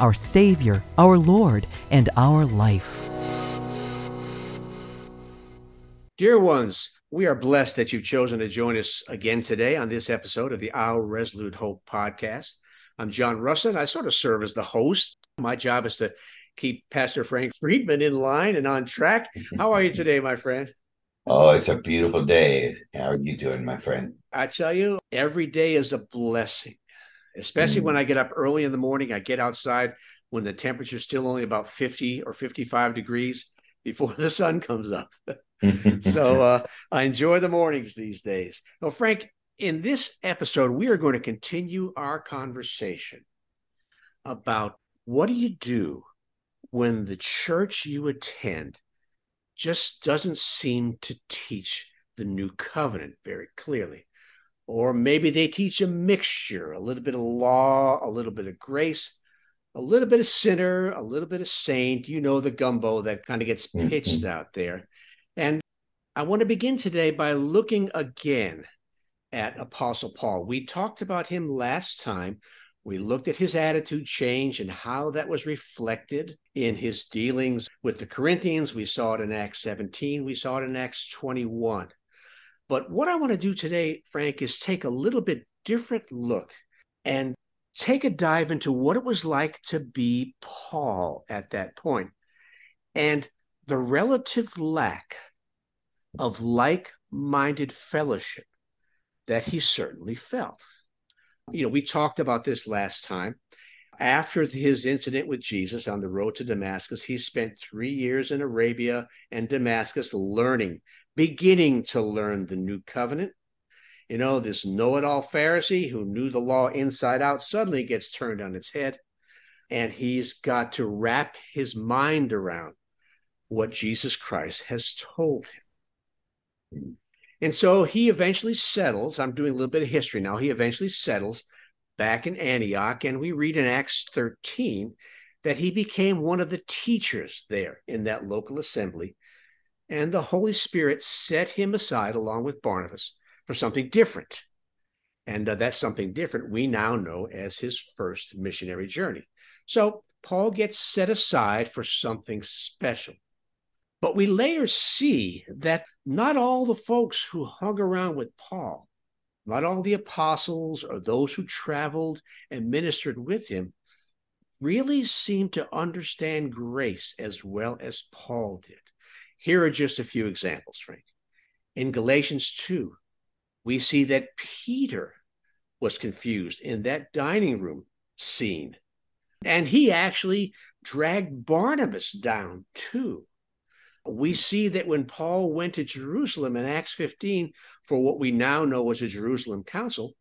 our Savior, our Lord, and our life. Dear ones, we are blessed that you've chosen to join us again today on this episode of the Our Resolute Hope podcast. I'm John Rushing. I sort of serve as the host. My job is to keep Pastor Frank Friedmann in line and on track. How are you today, my friend? Oh, it's a beautiful day. How are you doing, my friend? I tell you, every day is a blessing, especially mm. when I get up early in the morning. I get outside when the temperature's still only about 50 or 55 degrees before the sun comes up. so uh, I enjoy the mornings these days. Well, Frank, in this episode, we are going to continue our conversation about what do you do when the church you attend just doesn't seem to teach the new covenant very clearly. Or maybe they teach a mixture, a little bit of law, a little bit of grace, a little bit of sinner, a little bit of saint. You know, the gumbo that kind of gets pitched mm-hmm. out there. And I want to begin today by looking again at Apostle Paul. We talked about him last time. We looked at his attitude change and how that was reflected in his dealings with the Corinthians. We saw it in Acts 17, we saw it in Acts 21. But what I want to do today, Frank, is take a little bit different look and take a dive into what it was like to be Paul at that point and the relative lack of like minded fellowship that he certainly felt. You know, we talked about this last time. After his incident with Jesus on the road to Damascus, he spent three years in Arabia and Damascus learning, beginning to learn the new covenant. You know, this know it all Pharisee who knew the law inside out suddenly gets turned on its head, and he's got to wrap his mind around what Jesus Christ has told him. And so he eventually settles. I'm doing a little bit of history now. He eventually settles back in Antioch, and we read in Acts 13 that he became one of the teachers there in that local assembly. And the Holy Spirit set him aside along with Barnabas for something different. And uh, that's something different we now know as his first missionary journey. So Paul gets set aside for something special. But we later see that not all the folks who hung around with Paul, not all the apostles or those who traveled and ministered with him, really seemed to understand grace as well as Paul did. Here are just a few examples, Frank. In Galatians 2, we see that Peter was confused in that dining room scene. And he actually dragged Barnabas down too we see that when Paul went to Jerusalem in Acts 15 for what we now know as a Jerusalem council,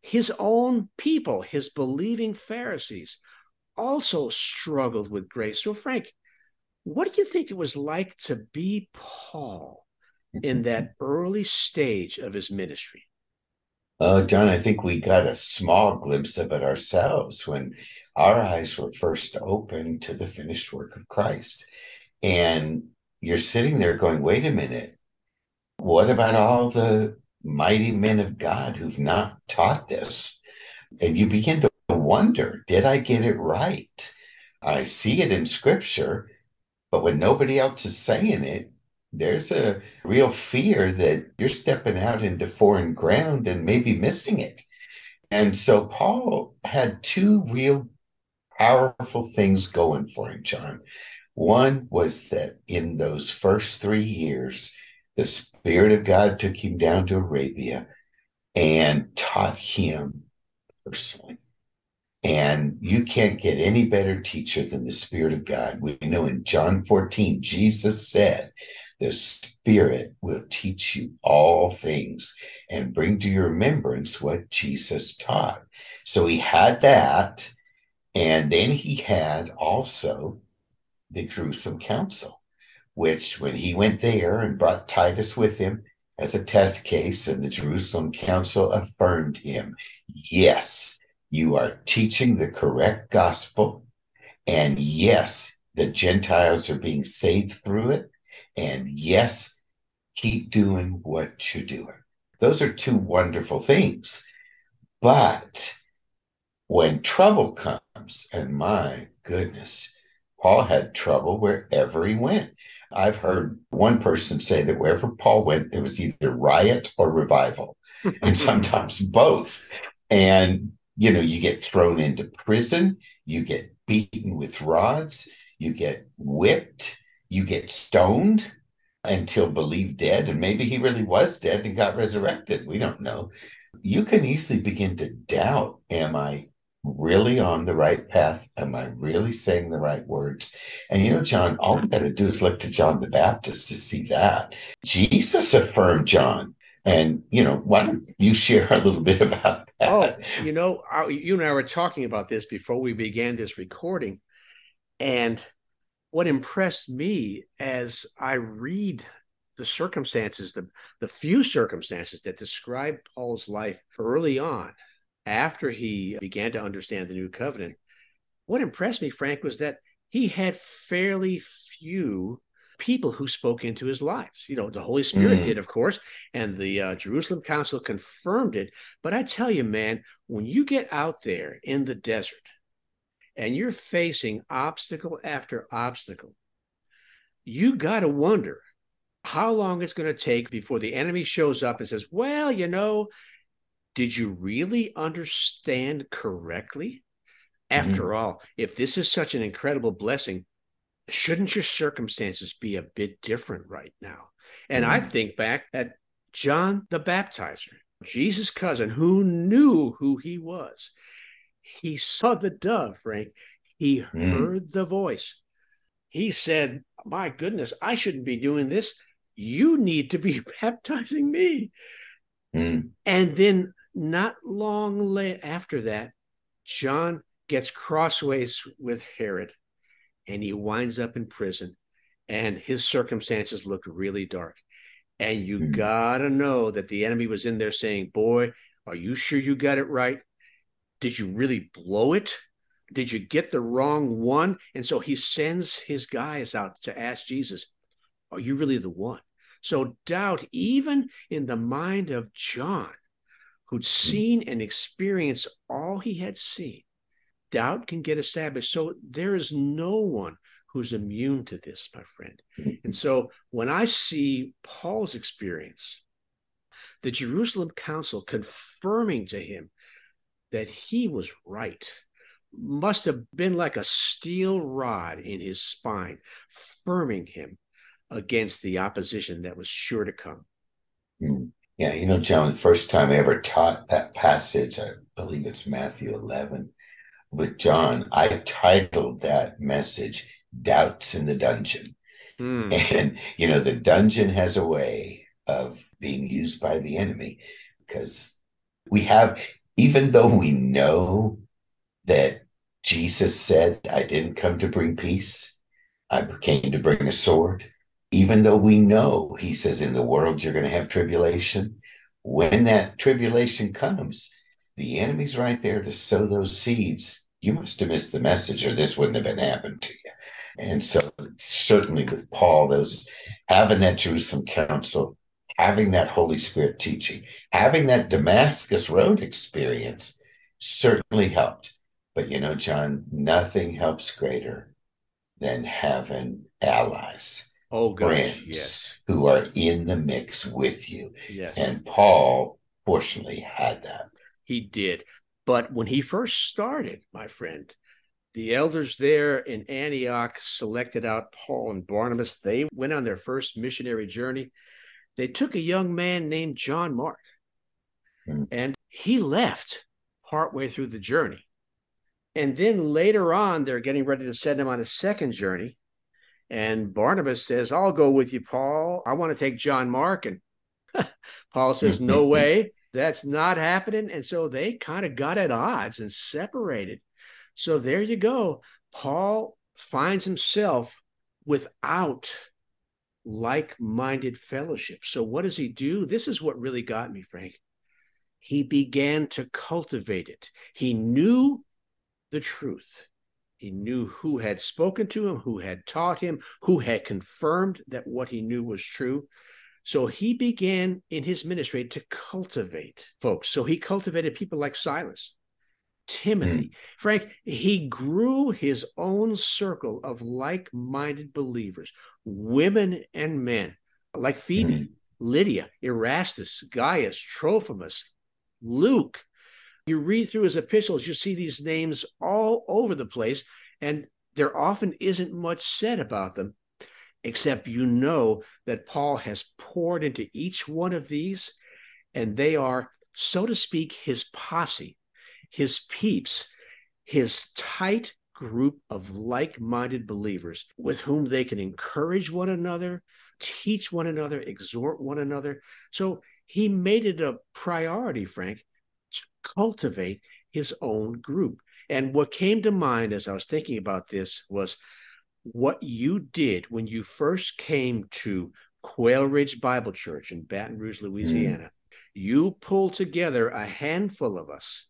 his own people, his believing Pharisees, also struggled with grace. So, Frank, what do you think it was like to be Paul in that early stage of his ministry? Oh, John, I think we got a small glimpse of it ourselves when our eyes were first opened to the finished work of Christ. And you're sitting there going, wait a minute, what about all the mighty men of God who've not taught this? And you begin to wonder, did I get it right? I see it in scripture, but when nobody else is saying it, there's a real fear that you're stepping out into foreign ground and maybe missing it. And so Paul had two real powerful things going for him, John. One was that in those first three years, the Spirit of God took him down to Arabia and taught him personally. And you can't get any better teacher than the Spirit of God. We know in John 14, Jesus said, The Spirit will teach you all things and bring to your remembrance what Jesus taught. So he had that. And then he had also the Jerusalem Council, which when he went there and brought Titus with him as a test case, and the Jerusalem Council affirmed him, yes, you are teaching the correct gospel. And yes, the Gentiles are being saved through it. And yes, keep doing what you're doing. Those are two wonderful things. But when trouble comes, and my goodness, Paul had trouble wherever he went. I've heard one person say that wherever Paul went, it was either riot or revival, and sometimes both. And, you know, you get thrown into prison, you get beaten with rods, you get whipped, you get stoned until believed dead. And maybe he really was dead and got resurrected. We don't know. You can easily begin to doubt Am I really on the right path? Am I really saying the right words? And you know, John, all we got to do is look to John the Baptist to see that. Jesus affirmed John. And, you know, why don't you share a little bit about that? Oh, you know, you and I were talking about this before we began this recording. And what impressed me as I read the circumstances, the, the few circumstances that describe Paul's life early on, after he began to understand the new covenant, what impressed me, Frank, was that he had fairly few people who spoke into his lives. You know, the Holy Spirit mm. did, of course, and the uh, Jerusalem Council confirmed it. But I tell you, man, when you get out there in the desert and you're facing obstacle after obstacle, you got to wonder how long it's going to take before the enemy shows up and says, Well, you know, did you really understand correctly? After mm-hmm. all, if this is such an incredible blessing, shouldn't your circumstances be a bit different right now? And mm-hmm. I think back at John the Baptizer, Jesus' cousin, who knew who he was. He saw the dove, Frank. He mm-hmm. heard the voice. He said, My goodness, I shouldn't be doing this. You need to be baptizing me. Mm. And then not long after that, John gets crossways with Herod and he winds up in prison and his circumstances look really dark. And you mm-hmm. gotta know that the enemy was in there saying, Boy, are you sure you got it right? Did you really blow it? Did you get the wrong one? And so he sends his guys out to ask Jesus, Are you really the one? So doubt, even in the mind of John, who'd hmm. seen and experienced all he had seen, doubt can get established. So there is no one who's immune to this, my friend. And so when I see Paul's experience, the Jerusalem council confirming to him that he was right, must have been like a steel rod in his spine, firming him against the opposition that was sure to come. Hmm. Yeah, you know, John, the first time I ever taught that passage, I believe it's Matthew 11 with John, I titled that message Doubts in the Dungeon. Mm. And, you know, the dungeon has a way of being used by the enemy because we have, even though we know that Jesus said, I didn't come to bring peace, I came to bring a sword even though we know he says in the world you're going to have tribulation when that tribulation comes the enemy's right there to sow those seeds you must have missed the message or this wouldn't have been happened to you and so certainly with paul those having that jerusalem council having that holy spirit teaching having that damascus road experience certainly helped but you know john nothing helps greater than having allies oh, friends gosh, yes. who are in the mix with you. Yes. And Paul fortunately had that. He did. But when he first started, my friend, the elders there in Antioch selected out Paul and Barnabas. They went on their first missionary journey. They took a young man named John Mark, mm. and he left partway through the journey. And then later on, they're getting ready to send him on a second journey. And Barnabas says, I'll go with you, Paul. I want to take John Mark. And Paul says, No way. That's not happening. And so they kind of got at odds and separated. So there you go. Paul finds himself without like minded fellowship. So, what does he do? This is what really got me, Frank. He began to cultivate it. He knew the truth. He knew who had spoken to him, who had taught him, who had confirmed that what he knew was true. So he began in his ministry to cultivate folks. So he cultivated people like Silas, Timothy. Mm. Frank, he grew his own circle of like minded believers, women and men, like Phoebe, mm. Lydia, Erastus, Gaius, Trophimus, Luke. You read through his epistles, you see these names all over the place, and there often isn't much said about them, except you know that Paul has poured into each one of these, and they are, so to speak, his posse his peeps, his tight group of like minded believers with whom they can encourage one another, teach one another, exhort one another. So he made it a priority, Frank, to cultivate his own group. And what came to mind as I was thinking about this was what you did when you first came to Quail Ridge Bible Church in Baton Rouge, Louisiana. Mm. You pulled together a handful of us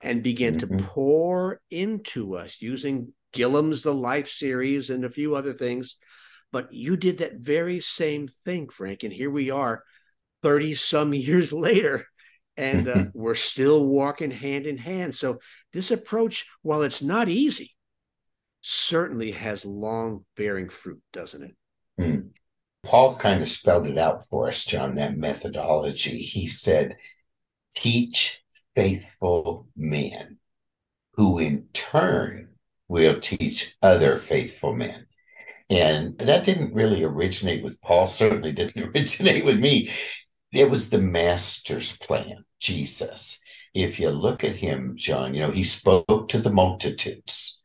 and began mm-hmm. to pour into us using Gillham's The Life series and a few other things. But you did that very same thing, Frank. And here we are 30 some years later, and uh, mm-hmm. we're still walking hand in hand. So, this approach, while it's not easy, certainly has long bearing fruit, doesn't it? Mm. Paul kind of spelled it out for us, John, that methodology. He said, teach faithful men who in turn will teach other faithful men. And that didn't really originate with Paul, certainly didn't originate with me. It was the master's plan, Jesus. If you look at him, John, you know, he spoke to the multitudes.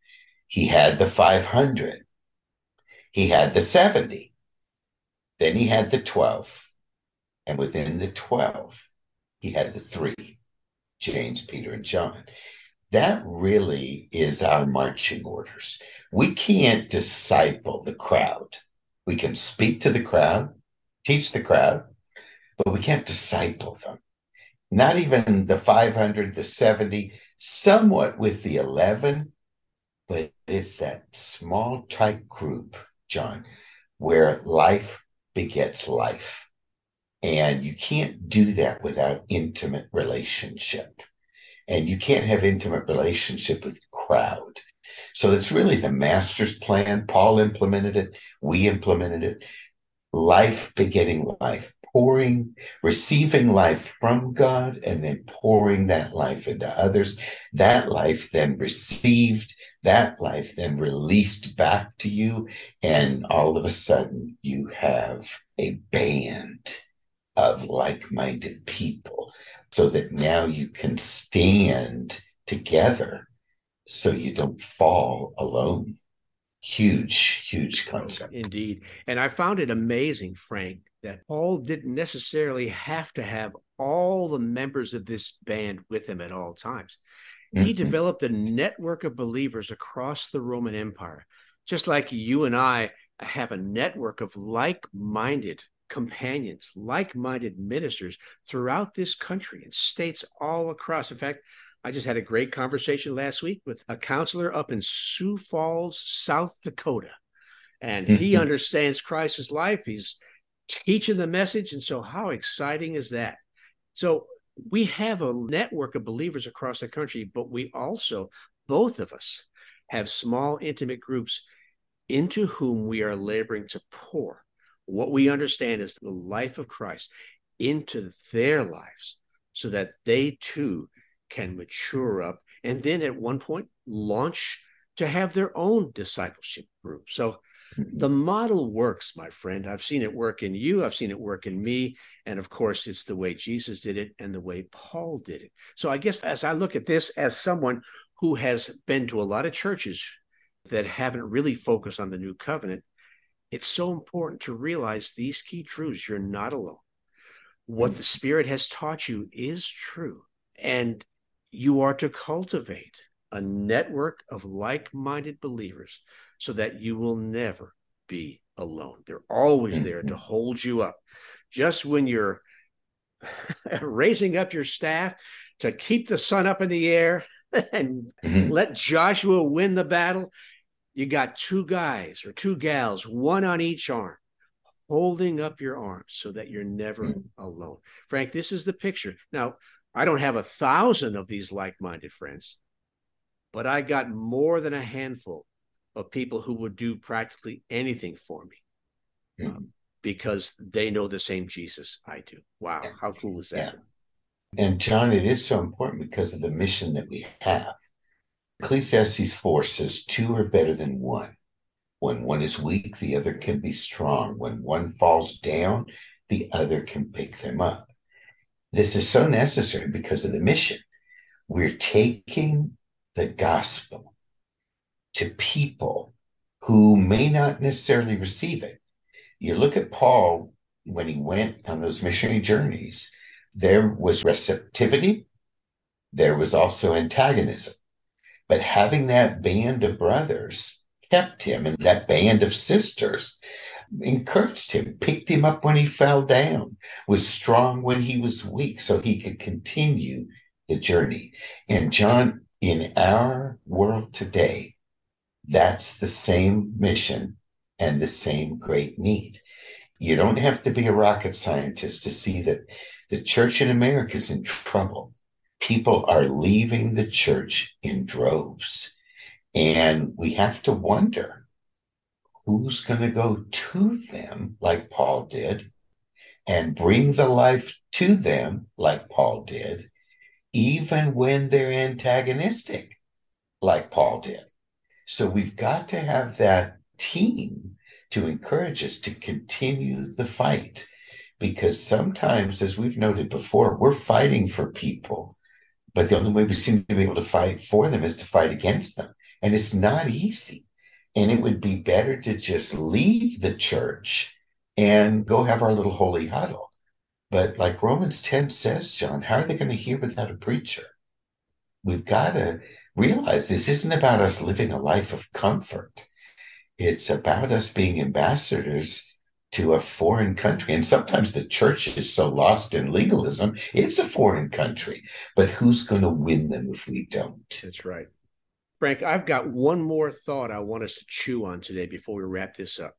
He had the 500. He had the 70. Then he had the 12. And within the 12, he had the three James, Peter, and John. That really is our marching orders. We can't disciple the crowd. We can speak to the crowd, teach the crowd, but we can't disciple them. Not even the 500, the 70, somewhat with the 11, but it's that small, tight group, John, where life begets life. And you can't do that without intimate relationship. And you can't have intimate relationship with crowd. So it's really the master's plan. Paul implemented it. We implemented it. Life begetting life, pouring, receiving life from God, and then pouring that life into others. That life then received, that life then released back to you. And all of a sudden, you have a band of like minded people so that now you can stand together so you don't fall alone. Huge, huge concept. Indeed. And I found it amazing, Frank, that Paul didn't necessarily have to have all the members of this band with him at all times. Mm-hmm. He developed a network of believers across the Roman Empire, just like you and I have a network of like minded companions, like minded ministers throughout this country and states all across. In fact, I just had a great conversation last week with a counselor up in Sioux Falls, South Dakota. And he mm-hmm. understands Christ's life. He's teaching the message. And so, how exciting is that? So, we have a network of believers across the country, but we also, both of us, have small, intimate groups into whom we are laboring to pour what we understand is the life of Christ into their lives so that they too can mature up and then at one point launch to have their own discipleship group. So mm-hmm. the model works, my friend. I've seen it work in you, I've seen it work in me. And of course, it's the way Jesus did it and the way Paul did it. So I guess as I look at this as someone who has been to a lot of churches that haven't really focused on the new covenant, it's so important to realize these key truths. You're not alone. What the Spirit has taught you is true. And you are to cultivate a network of like minded believers so that you will never be alone. They're always there to mm-hmm. hold you up. Just when you're raising up your staff to keep the sun up in the air and mm-hmm. let Joshua win the battle, you got two guys or two gals, one on each arm, holding up your arms so that you're never mm-hmm. alone. Frank, this is the picture. Now, I don't have a thousand of these like minded friends, but I got more than a handful of people who would do practically anything for me um, because they know the same Jesus I do. Wow, how cool is that? Yeah. And John, it is so important because of the mission that we have. Ecclesiastes 4 says, Two are better than one. When one is weak, the other can be strong. When one falls down, the other can pick them up. This is so necessary because of the mission. We're taking the gospel to people who may not necessarily receive it. You look at Paul when he went on those missionary journeys, there was receptivity, there was also antagonism. But having that band of brothers kept him, and that band of sisters encouraged him, picked him up when he fell down, was strong when he was weak, so he could continue the journey. And John, in our world today, that's the same mission and the same great need. You don't have to be a rocket scientist to see that the church in America is in trouble. People are leaving the church in droves. And we have to wonder who's going to go to them like Paul did and bring the life to them like Paul did, even when they're antagonistic like Paul did. So we've got to have that team to encourage us to continue the fight. Because sometimes, as we've noted before, we're fighting for people, but the only way we seem to be able to fight for them is to fight against them. And it's not easy. And it would be better to just leave the church and go have our little holy huddle. But like Romans 10 says, John, how are they going to hear without a preacher? We've got to realize this isn't about us living a life of comfort. It's about us being ambassadors to a foreign country. And sometimes the church is so lost in legalism, it's a foreign country. But who's going to win them if we don't? That's right. Frank, I've got one more thought I want us to chew on today before we wrap this up.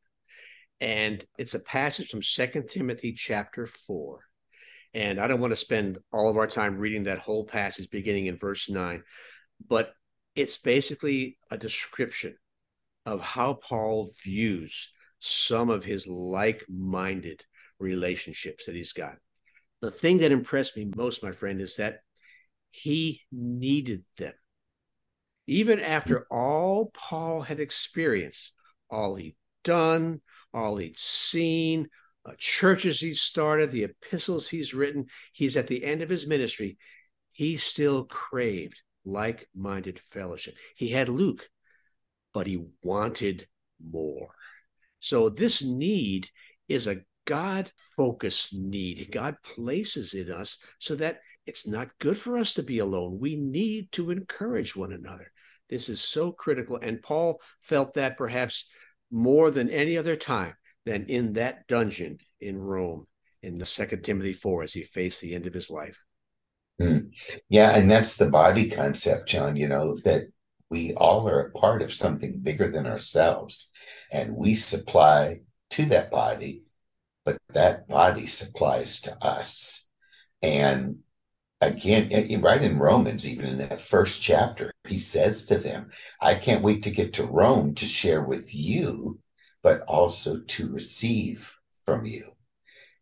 And it's a passage from Second Timothy chapter 4. And I don't want to spend all of our time reading that whole passage beginning in verse 9 but it's basically a description of how Paul views some of his like minded relationships that he's got. The thing that impressed me most, my friend, is that he needed them. Even after all Paul had experienced, all he'd done, all he'd seen, uh, churches he's started, the epistles he's written, he's at the end of his ministry. He still craved like minded fellowship. He had Luke, but he wanted more. So, this need is a God focused need. God places in us so that it's not good for us to be alone. We need to encourage one another. This is so critical. And Paul felt that perhaps more than any other time than in that dungeon in Rome in the Second Timothy 4 as he faced the end of his life. Mm. Yeah, and that's the body concept, John, you know, that we all are a part of something bigger than ourselves, and we supply to that body, but that body supplies to us. And again, right in Romans, even in that first chapter, he says to them, I can't wait to get to Rome to share with you, but also to receive from you.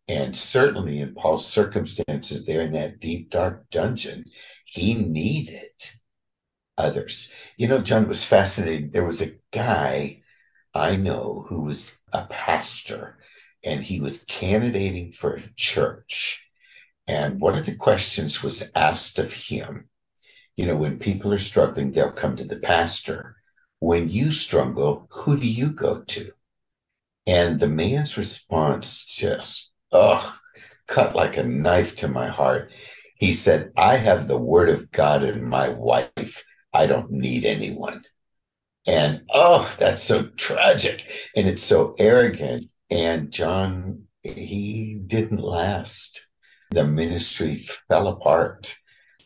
And certainly in Paul's circumstances there in that deep, dark dungeon, he needed others. You know, John was fascinating. There was a guy I know who was a pastor and he was candidating for a church. And one of the questions was asked of him. You know, when people are struggling, they'll come to the pastor. When you struggle, who do you go to? And the man's response just oh, cut like a knife to my heart. He said, I have the word of God in my wife. I don't need anyone. And oh, that's so tragic. And it's so arrogant. And John, he didn't last. The ministry fell apart.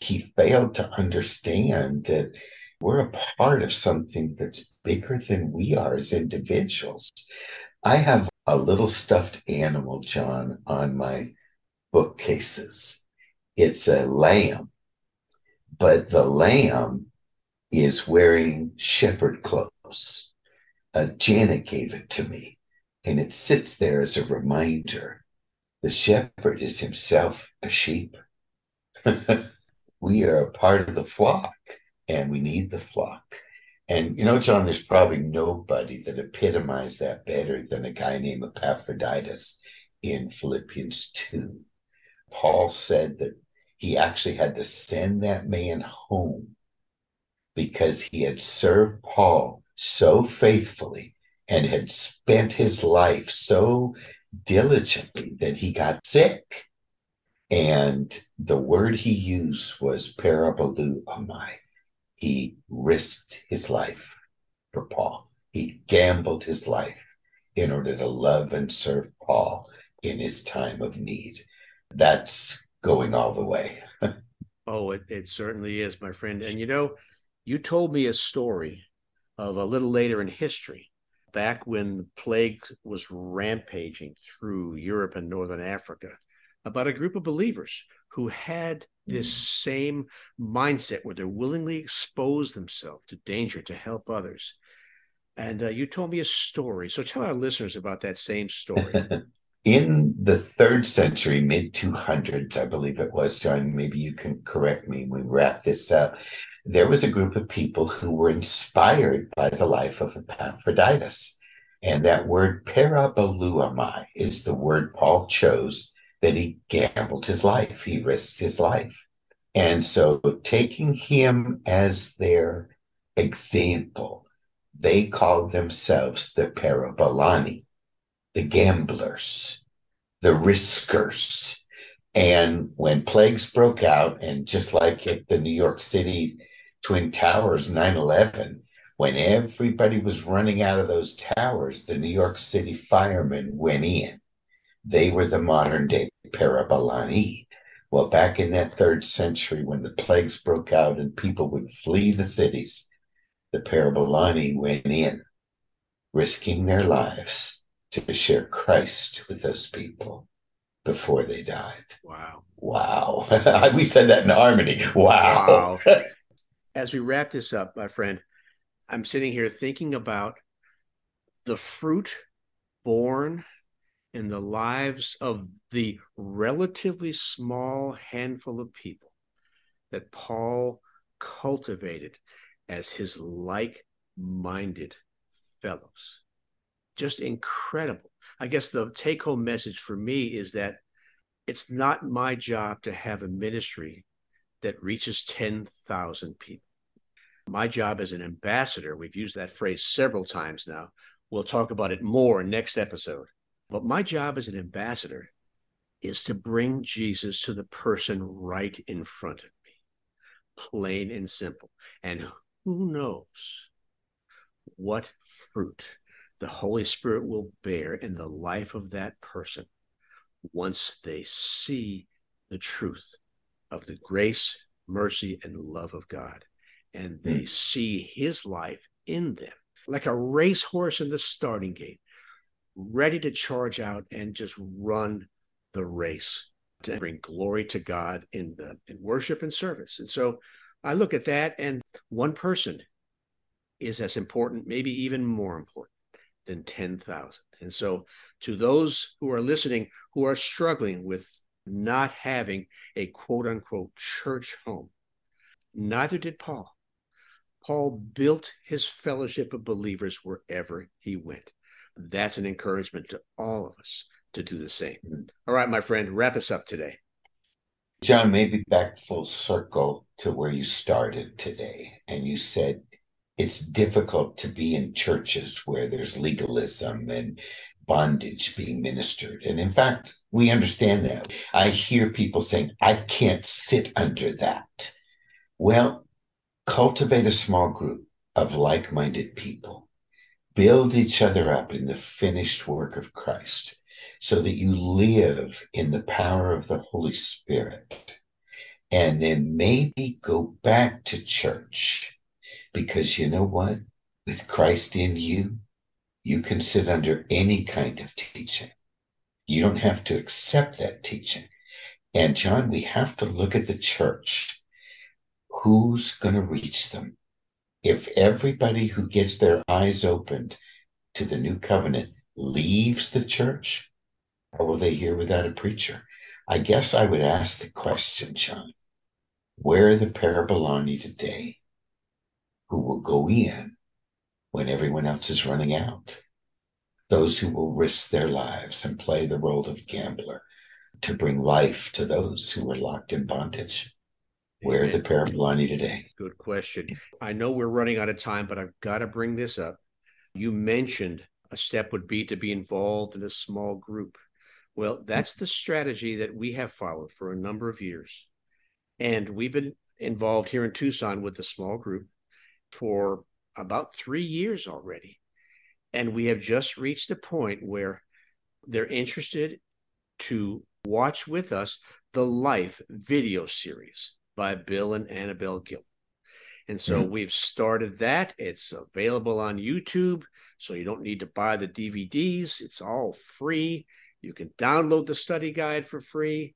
He failed to understand that we're a part of something that's bigger than we are as individuals. I have a little stuffed animal, John, on my bookcases. It's a lamb, but the lamb is wearing shepherd clothes. Uh, Janet gave it to me, and it sits there as a reminder. The shepherd is himself a sheep. we are a part of the flock, and we need the flock. And you know, John, there's probably nobody that epitomized that better than a guy named Epaphroditus in Philippians 2. Paul said that he actually had to send that man home because he had served Paul so faithfully and had spent his life so diligently that he got sick. And the word he used was paraboleuomai. He risked his life for Paul. He gambled his life in order to love and serve Paul in his time of need. That's going all the way. oh, it, it certainly is, my friend. And you know, you told me a story of a little later in history, back when the plague was rampaging through Europe and Northern Africa, about a group of believers who had this mm. same mindset where they willingly expose themselves to danger to help others. And uh, you told me a story. So tell our listeners about that same story. in the third century, mid 200s, I believe it was, John, maybe you can correct me when we wrap this up. There was a group of people who were inspired by the life of Epaphroditus. And that word paraboleuomai is the word Paul chose that he gambled his life, he risked his life. And so, taking him as their example, they called themselves the Parabolani the gamblers, the riskers. And when plagues broke out, and just like at the New York City Twin Towers 9 11, when everybody was running out of those towers, the New York City firemen went in. They were the modern day Parabolani. Well, back in that third century, when the plagues broke out and people would flee the cities, the Parabolani went in, risking their lives to share Christ with those people before they died. Wow. Wow. we said that in harmony. Wow. wow. As we wrap this up, my friend, I'm sitting here thinking about the fruit born in the lives of the relatively small handful of people that Paul cultivated as his like minded fellows just incredible. I guess the take home message for me is that it's not my job to have a ministry that reaches 10,000 people. My job as an ambassador, we've used that phrase several times now. We'll talk about it more next episode. But my job as an ambassador is to bring Jesus to the person right in front of me, plain and simple. And who knows what fruit the Holy Spirit will bear in the life of that person once they see the truth of the grace, mercy, and love of God. And they mm. see his life in them like a racehorse in the starting gate, ready to charge out and just run the race to bring glory to God in the in worship and service. And so I look at that, and one person is as important, maybe even more important than 10,000. And so, to those who are listening who are struggling with not having a quote unquote church home, neither did Paul. Paul built his fellowship of believers wherever he went. That's an encouragement to all of us to do the same. All right, my friend, wrap us up today. John, maybe back full circle to where you started today. And you said it's difficult to be in churches where there's legalism and bondage being ministered. And in fact, we understand that. I hear people saying, I can't sit under that. Well, cultivate a small group of like minded people, build each other up in the finished work of Christ so that you live in the power of the Holy Spirit. And then maybe go back to church because you know what? With Christ in you, you can sit under any kind of teaching. You don't have to accept that teaching. And John, we have to look at the church. Who's going to reach them? If everybody who gets their eyes opened to the new covenant leaves the church, or will they hear without a preacher? I guess I would ask the question, John, where are the parabolani today who will go in when everyone else is running out? Those who will risk their lives and play the role of gambler to bring life to those who are locked in bondage. Where the parabolani today? Good question. I know we're running out of time, but I've got to bring this up. You mentioned a step would be to be involved in a small group. Well, that's the strategy that we have followed for a number of years. And we've been involved here in Tucson with the small group for about three years already. And we have just reached a point where they're interested to watch with us the Life video series by Bill and Anabel Gillham. And so mm-hmm. we've started that. It's available on YouTube. So you don't need to buy the DVDs. It's all free. You can download the study guide for free.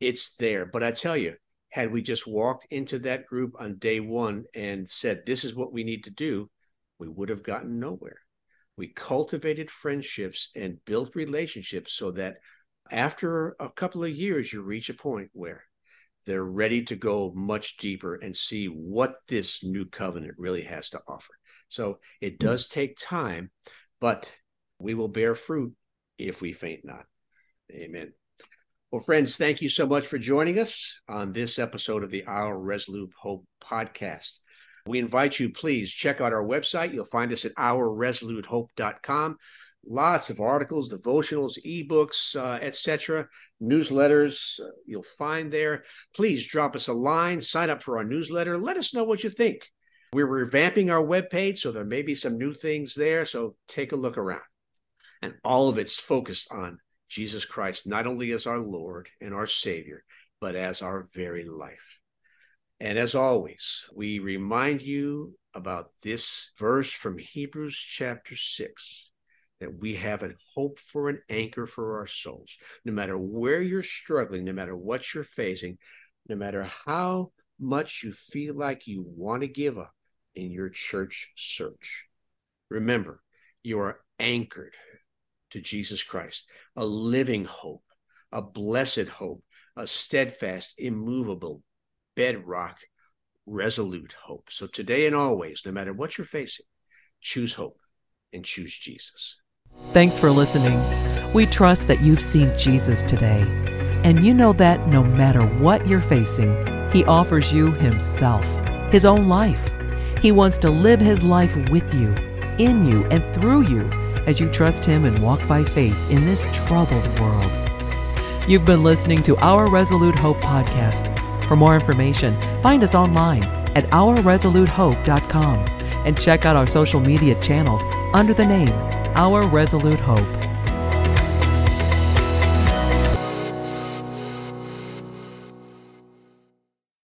It's there. But I tell you, had we just walked into that group on day one and said, this is what we need to do, we would have gotten nowhere. We cultivated friendships and built relationships so that after a couple of years, you reach a point where they're ready to go much deeper and see what this new covenant really has to offer. So it hmm. does take time, but we will bear fruit if we faint not. Amen. Well, friends, thank you so much for joining us on this episode of the Our Resolute Hope podcast. We invite you, please check out our website. You'll find us at ourresolutehope.com. Lots of articles, devotionals, ebooks, uh, etc., newsletters uh, you'll find there. Please drop us a line, sign up for our newsletter. Let us know what you think. We're revamping our webpage, so there may be some new things there. So take a look around and all of it's focused on Jesus Christ, not only as our Lord and our Savior, but as our very life. And as always, we remind you about this verse from Hebrews chapter 6 that we have a hope for an anchor for our souls. No matter where you're struggling, no matter what you're facing, no matter how much you feel like you want to give up in your church search, remember, you are anchored to Jesus Christ, a living hope, a blessed hope, a steadfast, immovable, bedrock, resolute hope. So today and always, no matter what you're facing, choose hope and choose Jesus. Thanks for listening. We trust that you've seen Jesus today. And you know that no matter what you're facing, He offers you Himself, His own life. He wants to live His life with you, in you, and through you as you trust Him and walk by faith in this troubled world. You've been listening to Our Resolute Hope podcast. For more information, find us online at ourresolutehope.com and check out our social media channels under the name Our Resolute Hope.